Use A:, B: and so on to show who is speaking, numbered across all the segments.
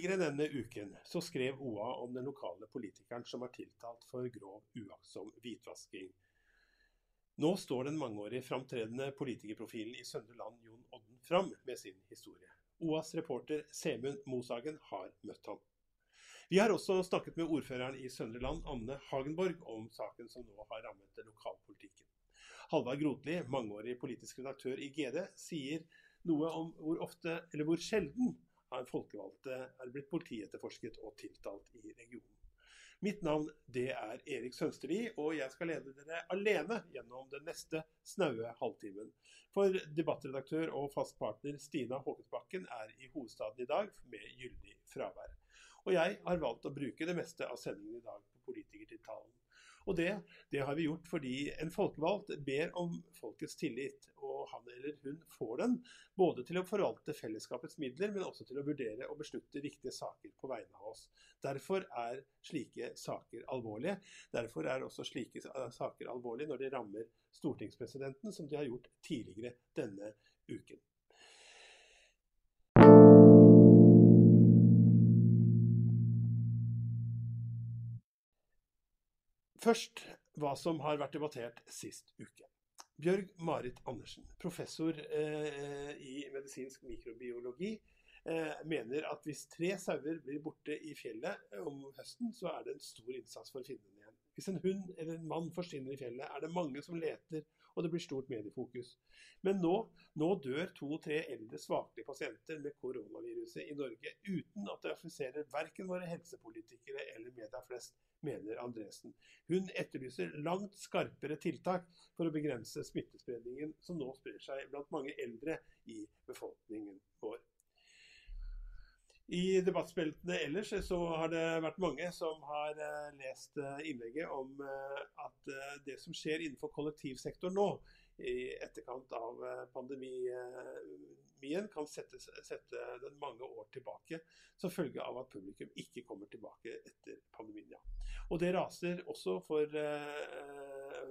A: Tidligere denne uken så skrev OA om den lokale politikeren som er tiltalt for grov uaktsom hvitvasking. Nå står den mangeårige framtredende politikerprofilen i Søndre Land Jon Odden fram med sin historie. OAs reporter Semund Moshagen har møtt ham. Vi har også snakket med ordføreren i Søndre Land, Anne Hagenborg, om saken som nå har rammet lokalpolitikken. Halvard Grotli, mangeårig politisk redaktør i GD, sier noe om hvor ofte, eller hvor sjelden, har folkevalgte er blitt politietterforsket og tiltalt i regionen. Mitt navn det er Erik Sønsterli, og jeg skal lede dere alene gjennom den neste snaue halvtimen. For debattredaktør og fast partner Stina Håkensbakken er i hovedstaden i dag med gyldig fravær. Og jeg har valgt å bruke det meste av sendingen i dag på politikertiltalen. Og det, det har vi gjort fordi en folkevalgt ber om folkets tillit, og han eller hun får den, både til å forvalte fellesskapets midler, men også til å vurdere og beslutte viktige saker på vegne av oss. Derfor er slike saker alvorlige. Derfor er også slike saker alvorlige når de rammer stortingspresidenten, som de har gjort tidligere denne uken. Først hva som har vært debattert sist uke. Bjørg Marit Andersen, professor eh, i medisinsk mikrobiologi, eh, mener at hvis tre sauer blir borte i fjellet om høsten, så er det en stor innsats for å finne dem igjen. Hvis en hund eller en mann forsvinner i fjellet, er det mange som leter, og det blir stort mediefokus. Men nå, nå dør to-tre eldre svaklige pasienter med koronaviruset i Norge uten at det affiserer verken våre helsepolitikere eller media flest, mener Andresen. Hun etterlyser langt skarpere tiltak for å begrense smittespredningen som nå sprer seg blant mange eldre i befolkningen vår. I debattspeltene ellers så har det vært mange som har eh, lest eh, innlegget om eh, at det som skjer innenfor kollektivsektoren nå, i etterkant av pandemien, kan sette, sette, den mange år tilbake som følge av at publikum ikke kommer tilbake etter pandemien. Ja. Og det raser også for,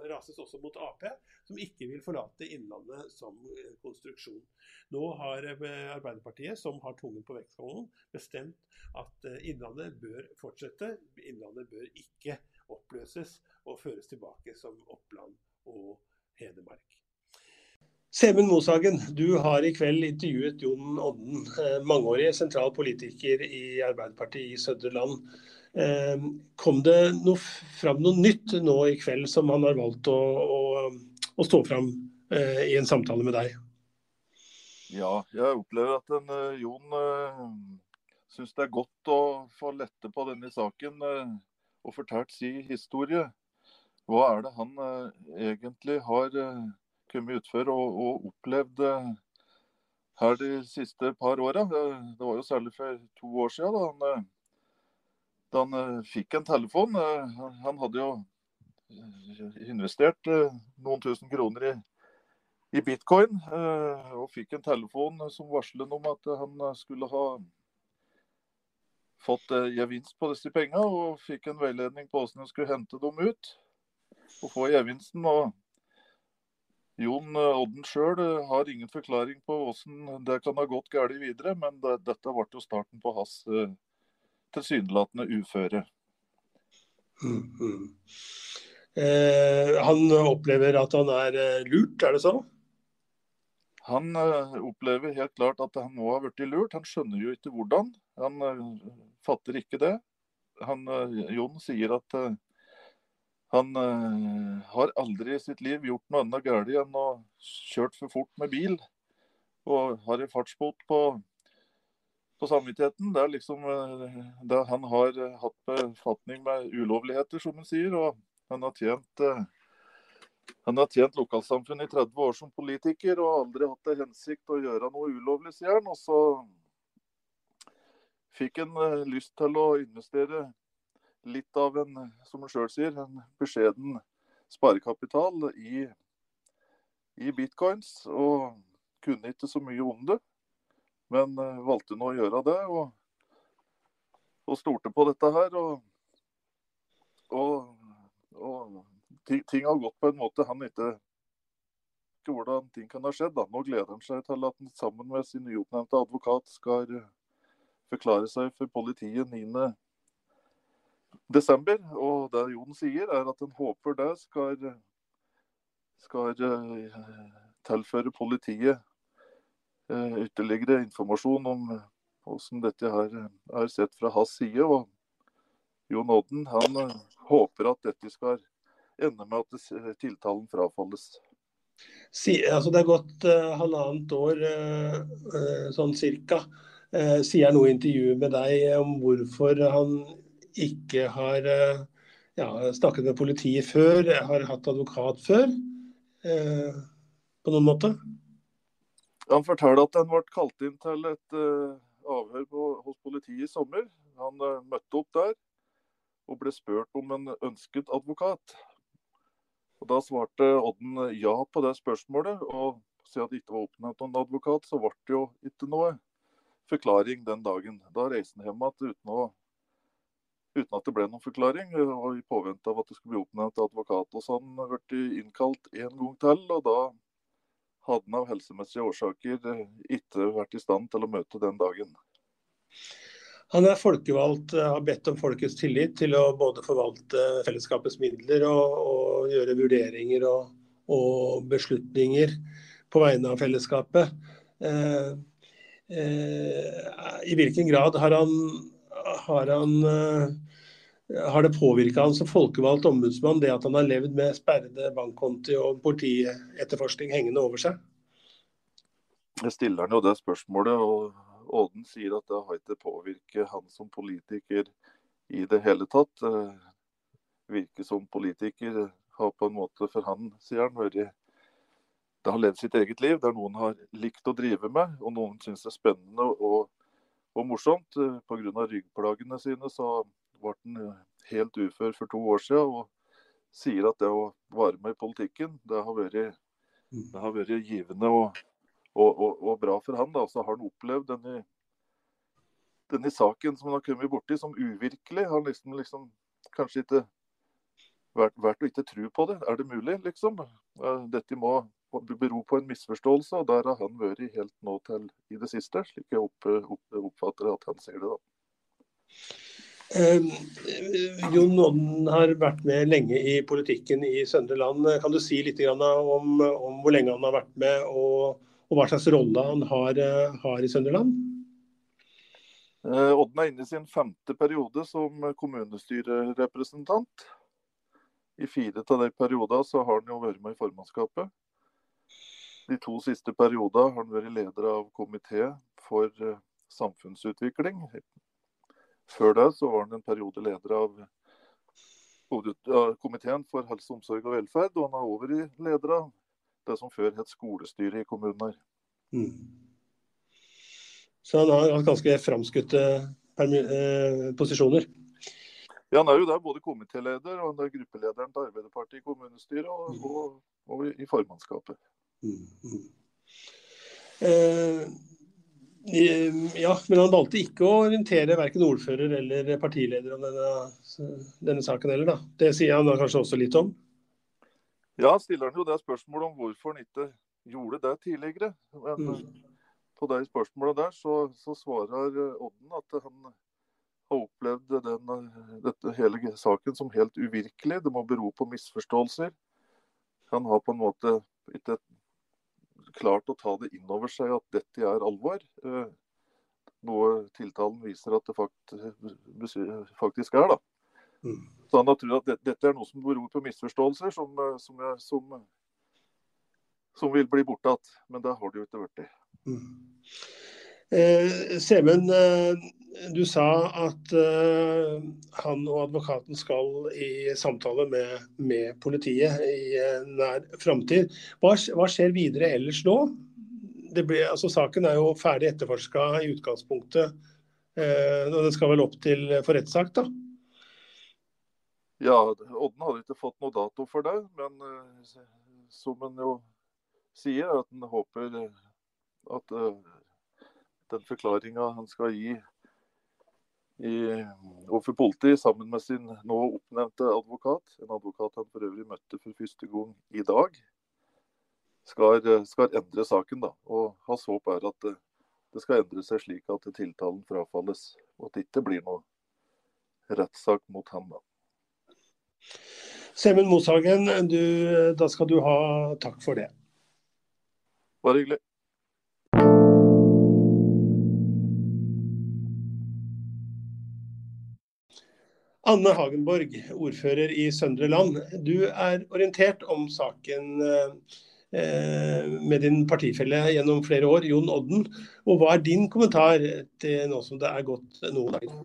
A: rases også mot Ap, som ikke vil forlate Innlandet som konstruksjon. Nå har Arbeiderpartiet, som har tungen på vektskålen, bestemt at Innlandet bør fortsette. Innlandet bør ikke oppløses og føres tilbake som Oppland og Hedmark. Semund Moshagen, du har i kveld intervjuet Jon Odden, mangeårig sentral politiker i Arbeiderpartiet i Søndre Land. Kom det noe, fram noe nytt nå i kveld som han har valgt å, å, å stå fram i en samtale med deg?
B: Ja, jeg opplever at en, uh, Jon uh, syns det er godt å få lette på denne saken og fortalt sin historie. Hva er det han egentlig har kommet utfor og, og opplevd her de siste par åra? Det, var jo særlig for to år siden da han, da han fikk en telefon. Han hadde jo investert noen tusen kroner i i bitcoin, og fikk en telefon som varslet om at han skulle ha fått gevinst på disse pengene, og fikk en veiledning på hvordan han skulle hente dem ut og få gevinsten. og Jon Odden sjøl har ingen forklaring på hvordan det kan ha gått galt videre, men det, dette ble jo starten på hans tilsynelatende uføre.
A: Mm, mm. Eh, han opplever at han er lurt, er det så?
B: Han uh, opplever helt klart at han nå har blitt lurt. Han skjønner jo ikke hvordan. Han fatter ikke det. Han, Jon sier at han har aldri i sitt liv gjort noe annet galt enn å kjørt for fort med bil. Og har en fartsbot på på samvittigheten. Det er liksom eh, det han har hatt befatning med ulovligheter, som han sier. Og han har tjent eh, han har tjent lokalsamfunnet i 30 år som politiker og aldri hatt til hensikt å gjøre noe ulovlig, sier han. Og så fikk han eh, lyst til å investere litt av en, som han sjøl sier, en beskjeden sparekapital i, i bitcoins. Og kunne ikke så mye om det. Men uh, valgte nå å gjøre det, og, og stolte på dette her. Og, og, og ting, har gått på en måte han ikke ikke hvordan ting kan ha skjedd. Da. Nå gleder han seg til at han sammen med sin nyoppnevnte advokat skal uh, forklare seg for politiet 9. desember. Og det Jon sier, er at han håper det skal, skal uh, tilføre politiet Eh, ytterligere informasjon om hvordan dette her er sett fra hans side. og Jon Odden han eh, håper at dette skal ende med at tiltalen frafalles.
A: Si, altså det er gått uh, halvannet år, uh, sånn cirka. Uh, sier noe i intervjuet med deg om hvorfor han ikke har ja, snakket med politiet før, har hatt advokat før, på noen måte?
B: Han forteller at han ble kalt inn til et uh, avhør på, hos politiet i sommer. Han uh, møtte opp der og ble spurt om en ønsket advokat. Og Da svarte Odden ja på det spørsmålet. og Siden det ikke var oppnevnt noen advokat, så ble det jo ikke noe forklaring den dagen. Da reiste han hjem igjen uten, uten, at det ble noen forklaring, og i påvente av at det skulle bli oppnevnt advokat. Og så han ble innkalt en gang til, og da hadde han av helsemessige årsaker eh, ikke vært i stand til å møte den dagen.
A: Han er folkevalgt, eh, har bedt om folkets tillit til å både forvalte fellesskapets midler og, og gjøre vurderinger og, og, beslutninger på vegne av fellesskapet. Eh, eh, I hvilken grad har han, har han eh, har det påvirka han som folkevalgt ombudsmann, det at han har levd med sperrede bankkonti og politietterforskning hengende over seg?
B: Jeg stiller han jo det spørsmålet, og Åden sier at det har ikke påvirket han som politiker i det hele tatt. Eh, virke som politiker har på en måte for han, sier han, vært det har levd sitt eget liv. Det er noen har likt å drive med, og noen syns det er spennende og, og morsomt. Eh, Pga. ryggplagene sine så ble han eh, helt ufør for to år siden og sier at det å være med i politikken, det har vært, det har vært givende og, og, og, og, bra for han. Da. Så har han opplevd denne, denne saken som han har kommet borti, som uvirkelig. Han liksom, liksom kanskje ikke vært, vært å ikke tro på det. Er det mulig, liksom? Dette må bero på en misforståelse, og der har han vært helt nå til i det siste, slik jeg opp, opp, oppfatter at han ser det. da.
A: Eh, Jon Odden har vært med lenge i politikken i Søndre Land. Kan du si litt om, om, hvor lenge han har vært med, og, og hva slags rolle han har, eh, har i Søndre Land?
B: Eh, Odden er inne i sin femte periode som kommunestyrerepresentant. I fire av de periodene har han jo vært med i formannskapet. De to siste periodene har han vært leder av komité for samfunnsutvikling før det så var han en periode leder av komiteen for helse, omsorg og velferd, og han er over i leder av det som før het skolestyret i kommunen. Mm.
A: Så han har hatt ganske framskutte eh, posisjoner?
B: Ja, Han er jo der både komitéleder og han er gruppelederen til Arbeiderpartiet i kommunestyret og, mm. og, og i, i formannskapet. Mm. mm.
A: Eh, ja, men han valgte ikke å orientere verken ordfører eller partileder om denne, denne saken heller, da. Det sier han da kanskje også litt om?
B: Ja, stiller han jo det spørsmålet om hvorfor han ikke gjorde det tidligere. Men mm. på de spørsmålene der så, så, svarer Odden at han har opplevd den, dette hele saken som helt uvirkelig. Det må bero på misforståelser. Han har på en måte ikke klart å ta det inn over seg at dette er alvor. Eh, noe tiltalen viser at det faktisk er. da. Mm. Så han har trodd at dette er noe som beror på misforståelser, som, som, jeg, som, som vil bli borte igjen. Men det har det jo ikke blitt. Mm.
A: Eh, Semen, eh, du sa at uh, han og advokaten skal i samtale med, med politiet i uh, nær framtid. Hva, hva, skjer videre ellers nå? Ble, altså, saken er jo ferdig etterforska i utgangspunktet, Uh, den skal vel opp til for rettssak, da?
B: Ja, Odden hadde ikke fått noe dato for det, men uh, som en jo sier, at en håper at den forklaringa han skal gi overfor politiet sammen med sin nå oppnevnte advokat, en advokat han for øvrig møtte for første gang i dag, skal, skal endre saken. da. Og Hans håp er at det, det skal endre seg slik at tiltalen frafalles, og at det ikke blir noe rettssak mot ham. da.
A: Semund Moshagen, du, da skal du ha takk for det.
B: Bare hyggelig.
A: Anne Hagenborg, ordfører i Søndre Land. Du er orientert om saken eh, med din partifelle gjennom flere år, Jon Odden. Og Hva er din kommentar til nå som det er gått noen dager?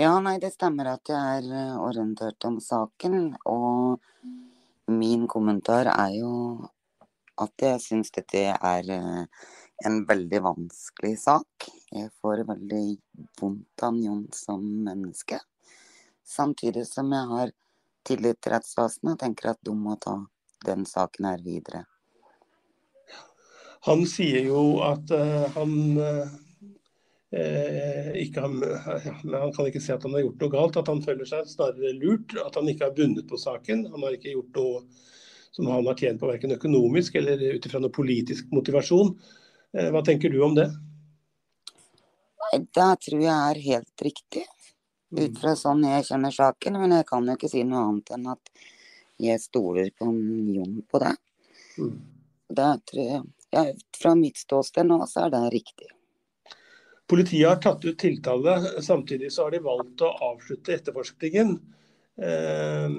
C: Ja, nei, det stemmer at jeg er eh, orientert om saken. Og min kommentar er jo at jeg syns dette er eh, en veldig vanskelig sak. Jeg får veldig vondt av Jon som menneske. Samtidig som jeg har tillit til rettsvesenet og tenker at de må ta den saken her videre.
A: Han sier jo at uh, han uh ikke han, han kan ikke se at han har gjort noe galt, at han føler seg snarere lurt. At han ikke har bundet på saken. Han har ikke gjort noe som han har tjent på verken økonomisk eller ut ifra noe politisk motivasjon. Hva tenker du om det?
C: Det tror jeg er helt riktig, ut mm. fra sånn jeg kjenner saken. Men jeg kan jo ikke si noe annet enn at jeg stoler på Jon på det. Mm. Det tror jeg, ja, Fra mitt ståsted nå, så er det riktig.
A: Politiet har tatt ut tiltale, samtidig så har de valgt å avslutte etterforskningen. Eh,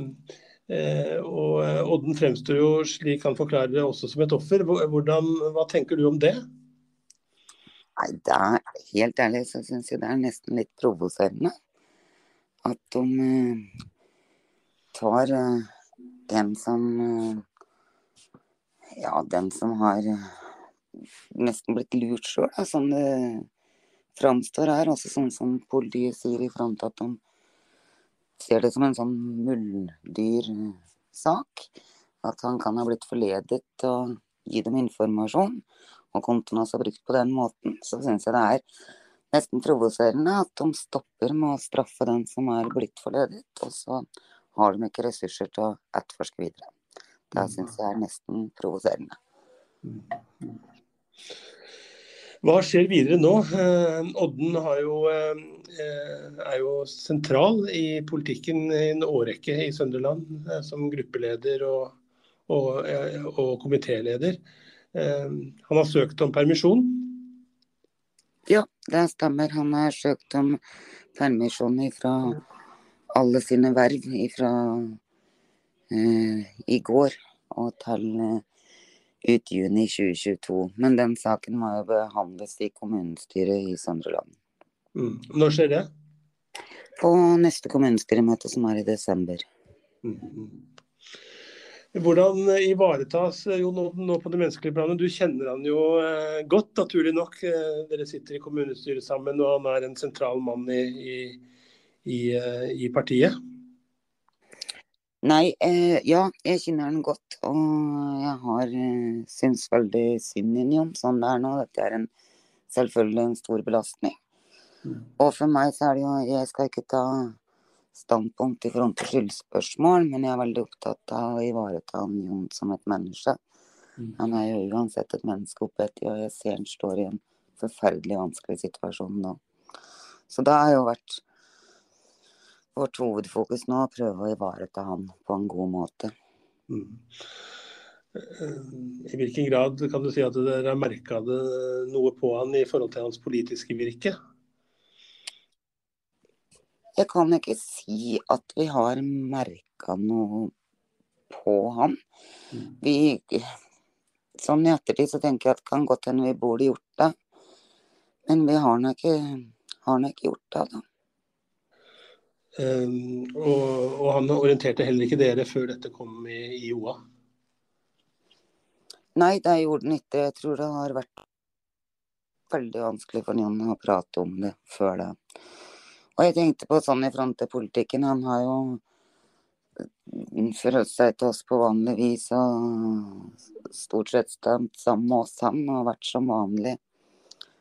A: eh, og Odden fremstår jo, slik han forklarer det, også som et offer. Hvordan, hva tenker du om det?
C: Nei, det er, Helt ærlig så syns jeg det er nesten litt provoserende. At de uh, tar uh, den som uh, Ja, den som har nesten blitt lurt sjøl, som det framstår her, også sånn som politiet sier i front, at de ser det som en sånn muldyr-sak. At han kan ha blitt forledet å gi dem informasjon, og kontoen også brukt på den måten. Så syns jeg det er nesten provoserende at de stopper med å straffe den som er blitt forledet, og så har de ikke ressurser til å etterforske videre. Det syns jeg er nesten provoserende. Mm.
A: Hva skjer videre nå? Eh, Odden jo, eh, er jo sentral i politikken i en årrekke i Sønderland, eh, som gruppeleder og, og, og komitéleder. Han har søkt om permisjon?
C: Ja, det stemmer. Han har søkt om permisjon fra alle sine verv fra eh, i går og til eh, ut juni 2022. Men den saken må jo behandles i kommunestyret i Søndre Land.
A: Mm. Når skjer det?
C: På neste kommunestyremøte, som er i desember.
A: Mm. Hvordan ivaretas Jon nå på det menneskelige planet? Du kjenner han jo eh, godt, naturlig nok. Eh, dere sitter i kommunestyret sammen, og han er en sentral mann i, i, i, eh, i partiet.
C: Nei, eh, ja, jeg kjenner han godt. Og jeg har eh, syns veldig synd i ham sånn det er nå. Dette er en, selvfølgelig en stor belastning. Mm. Og for meg så er det jo Jeg skal ikke ta standpunkt i forhold til skyldspørsmål, men jeg er veldig opptatt av å ivareta Jon som et menneske. Mm. Han er jo uansett et menneske oppe etter, og jeg ser han står i en forferdelig vanskelig situasjon nå. Så det har jo vært vårt hovedfokus nå å prøve å ivareta han på en god måte. Mm.
A: I hvilken grad kan du si at dere har merka noe på han i forhold til hans politiske virke?
C: Jeg kan ikke si at vi har merka noe på han. Mm. Vi, sånn i ettertid så tenker jeg at det kan godt hende vi burde gjort Men vi har nok ikke, ikke gjort det, da.
A: Um, og, og, han orienterte heller ikke dere før dette kom i, i OA?
C: Nei, det gjorde han ikke. Jeg tror det har vært veldig vanskelig for Jon å prate om det før det. Og jeg tenkte på sånn i front til politikken. Han har jo forholdt seg til oss på vanlig vis og stort sett stemt sammen med oss, han, og vært som vanlig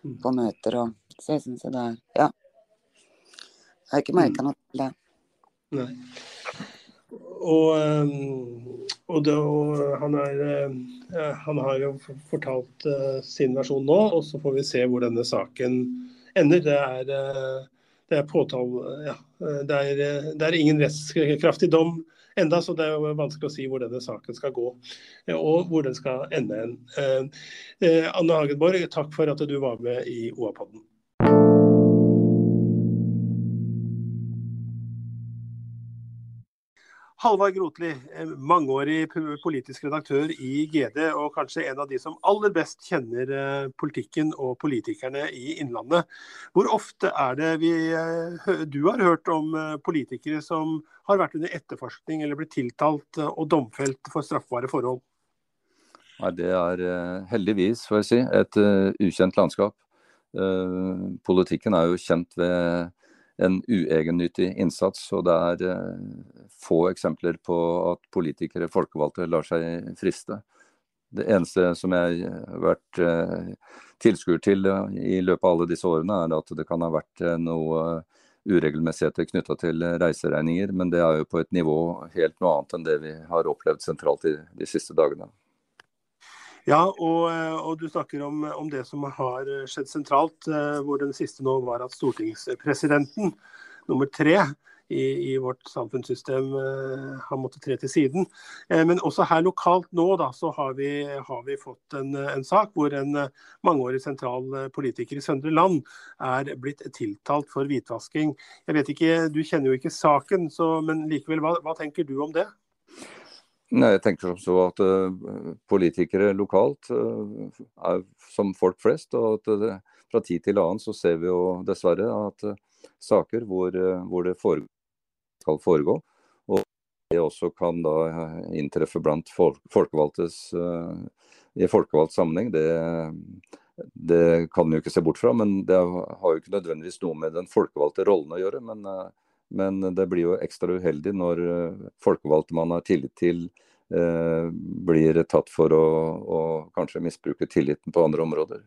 C: på møter og Så jeg syns det er Ja. Jeg har ikke merka noe til det.
A: Nei. Og, og, det, og han, er, han, har jo fortalt sin versjon nå, og så får vi se hvor denne saken ender. Det er, det er påtale... Ja, det er, det er ingen rettskraftig dom enda, så det er jo vanskelig å si hvor denne saken skal gå, og hvor den skal ende. Anne Hagenborg, takk for at du var med i OA-podden. Halvard Grotli, mangeårig politisk redaktør i GD, og kanskje en av de som aller best kjenner eh, politikken og politikerne i Innlandet. Hvor ofte er det vi, eh, du har hørt om eh, politikere som har vært under etterforskning eller blitt tiltalt og domfelt for straffbare forhold?
D: Nei, Det er heldigvis, får jeg si, et ukjent landskap. Politikken er jo kjent ved en uegennyttig innsats. Og det er eh, få eksempler på at politikere, folkevalgte, lar seg friste. Det eneste som jeg har vært eh, tilskuer til i løpet av alle disse årene, er at det kan ha vært eh, noe uregelmessigheter knytta til reiseregninger, men det er jo på et nivå helt noe annet enn det vi har opplevd sentralt i de siste dagene.
A: Ja, og, eh, og, du snakker om, om, det som har skjedd sentralt, eh, hvor den siste nå var at stortingspresidenten, nummer tre i, i vårt samfunnssystem, eh, har måttet tre til siden. Men også her lokalt nå da, så har vi, har vi fått en, en, sak hvor en mangeårig sentral politiker i Søndre Land er blitt tiltalt for hvitvasking. Jeg vet ikke, Du kjenner jo ikke saken, så, men likevel, hva, hva tenker du om det?
D: Nei, jeg tenker som så at uh, politikere lokalt uh, er som folk flest. og at uh, Fra tid til annen så ser vi jo dessverre at uh, saker hvor, hvor, det foregår, skal foregå, og det også kan da inntreffe blant folk, folkevalgtes i folkevalgt sammenheng, det, det kan vi jo ikke se bort fra. Men det har jo ikke nødvendigvis noe med den folkevalgte rollen å gjøre. men men det blir jo ekstra uheldig når eh, folkevalgte man har tillit til, eh, blir tatt for å, å, kanskje misbruke tilliten på andre områder.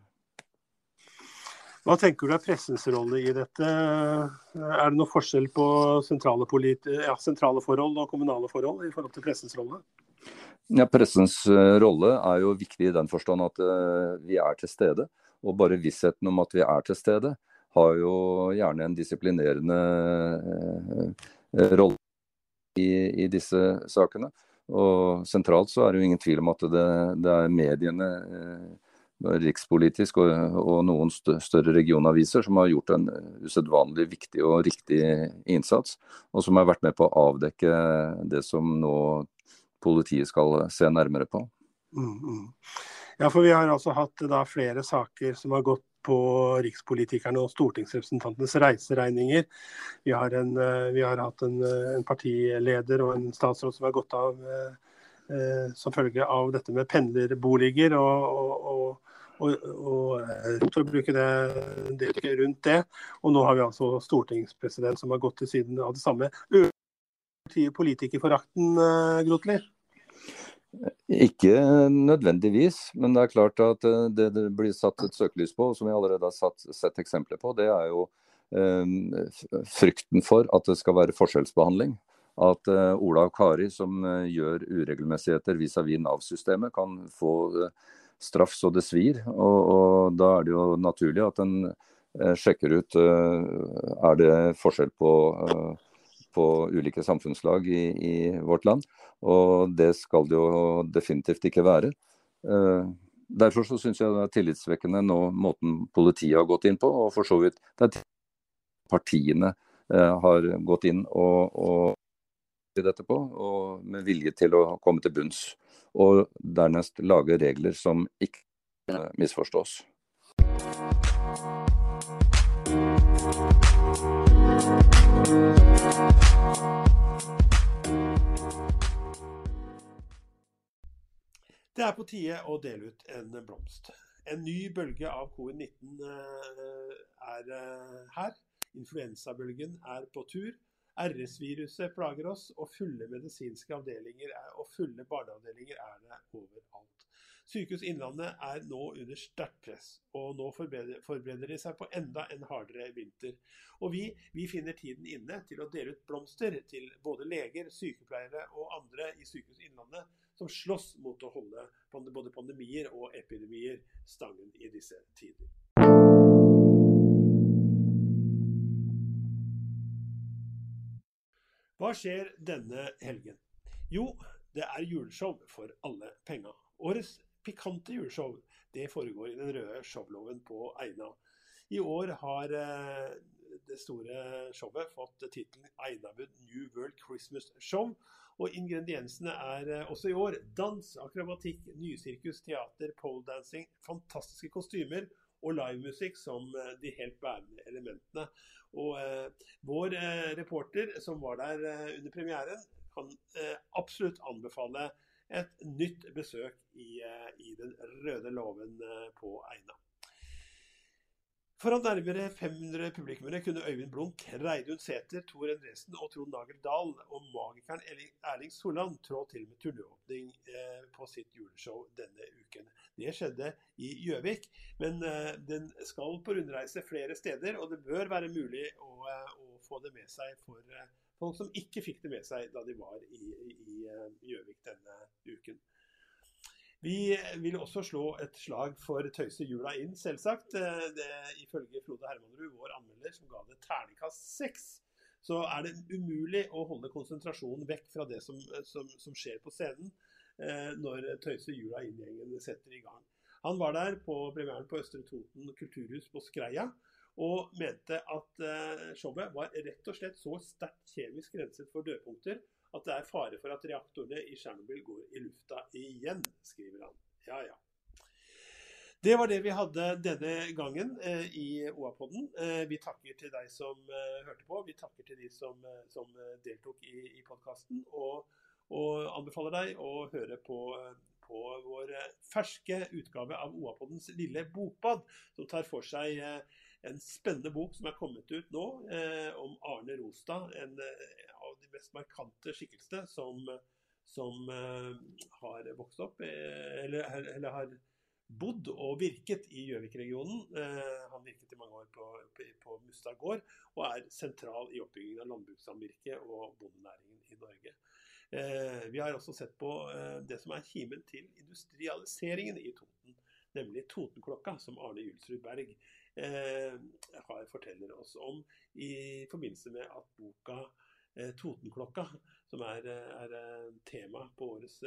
A: Hva tenker du er pressens rolle i dette? Er det noe forskjell på sentrale, ja, sentrale forhold og kommunale forhold i forhold til pressens rolle?
D: Ja, Pressens eh, rolle er jo viktig i den forstand at uh, vi er til stede. Og bare vissheten om at vi er til stede, har jo gjerne en disiplinerende eh, rolle i, i, disse sakene. Og sentralt så er det jo ingen tvil om at det, det er mediene, eh, rikspolitisk og, og, noen større regionaviser som har gjort en usedvanlig viktig og riktig innsats, og som har vært med på å avdekke det som nå politiet skal se nærmere på. Mm, mm.
A: Ja, for Vi har altså hatt da flere saker som har gått på rikspolitikerne og stortingsrepresentantenes reiseregninger. Vi har, en, eh, vi har hatt en, eh, en, partileder og en statsråd som har gått av eh, som følge av dette med pendlerboliger. og, og, og og, og bruke det, det rundt det. Og nå har vi altså stortingspresident som har gått til siden av det samme. Politikerforakten, Grotli?
D: Ikke nødvendigvis, men det er klart at eh, det det blir satt et søkelys på, som vi allerede har satt, sett eksempler på, det er jo eh, frykten for at det skal være forskjellsbehandling. At eh, Ola og Kari som gjør uregelmessigheter vis-à-vis Nav-systemet, kan få straff så det svir. Og, og, da er det jo naturlig at en sjekker ut er det forskjell på på ulike samfunnslag i, i, vårt land. Og det skal det jo definitivt ikke være. Uh, derfor så syns jeg det er tillitsvekkende nå måten politiet har gått inn på, og for så vidt det er partiene uh, har gått inn og, og dette på, og med vilje til å komme til bunns. Og dernest lage regler som ikke misforstås.
A: Det er på tide å dele ut en blomst. En ny bølge av covid-19 eh, er eh, her. Influensabølgen er på tur. RS-viruset plager oss, og fulle medisinske avdelinger og fulle barneavdelinger er det overalt. Sykehus Innlandet er nå under sterkt press, og nå forbereder de seg på enda en hardere vinter. Og vi, vi finner tiden inne til å dele ut blomster til både leger, sykepleiere og andre i Sykehus Innlandet som slåss mot å holde både pandemier og epidemier stangen i disse tider. Hva skjer denne helgen? Jo, det er juleshow for alle penga. Årets pikante juleshow det foregår i den røde showloven på Eina. I år har eh, det store showet fått tittelen Einabud New World Christmas Show. Og ingrediensene er eh, også i år dans, akrobatikk, nysirkus, teater, poledancing, fantastiske kostymer og livemusikk som eh, de helt bærende elementene. Og eh, vår eh, reporter som var der eh, under premieren, kan eh, absolutt anbefale et nytt besøk i, i den røde låven på Eina. Foran nærmere 500 publikummere kunne Øyvind Blunk, Reidun Sæther, Tor Endresen og Trond Nagel Dahl og magikeren Erling Soland trå til med turnéåpning eh, på sitt juleshow denne uken. Det skjedde i Gjøvik, men eh, den skal på rundreise flere steder, og det bør være mulig å, eh, å få det med seg for folk som ikke fikk det med seg da de var i Gjøvik denne uken. Vi vil også slå et slag for Tøyse jula inn, selvsagt. Eh, det, ifølge Frode Hermanrud, vår anmelder, som ga det terningkast seks, så er det umulig å holde konsentrasjonen vekk fra det som, som, som skjer på scenen eh, når Tøyse jula inn-gjengen setter i gang. Han var der på premieren på Østre Toten kulturhus på Skreia og mente at eh, showet var rett og slett så sterkt kjemisk renset for dødpunkter at det er fare for at reaktorene i Tsjernobyl går i lufta igjen, skriver han. Ja, ja. Det var det vi hadde denne gangen eh, i OA-podden. Eh, vi takker til deg som eh, hørte på. Vi takker til de som, eh, som eh, deltok i, i podkasten. Og, og, anbefaler deg å høre på, på vår ferske utgave av OA-poddens lille bokbad, som tar for seg eh, en spennende bok som er kommet ut nå, om Arne Rostad. En, av de mest markante skikkelsene som, som eh, har vokst opp, eh, eller, eller, har bodd og virket i Gjøvik-regionen. Uh, han virket i mange år på, på, på Mustad gård, og er sentral i oppbyggingen av landbrukssamvirket og bondenæringen i Norge. Uh, vi har også sett på det som er kimen til industrialiseringen i Toten, nemlig Totenklokka, som Arne Julsrud Berg har, forteller oss om i forbindelse med at boka Eh, Totenklokka, som er, eh, er eh, tema på årets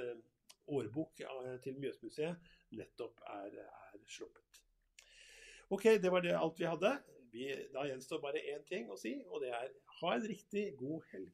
A: årbok til Mjøsmuseet, nettopp er, er sluppet. Ok, det var det alt vi hadde. Vi, da gjenstår bare én ting å si, og det er ha en riktig god helg.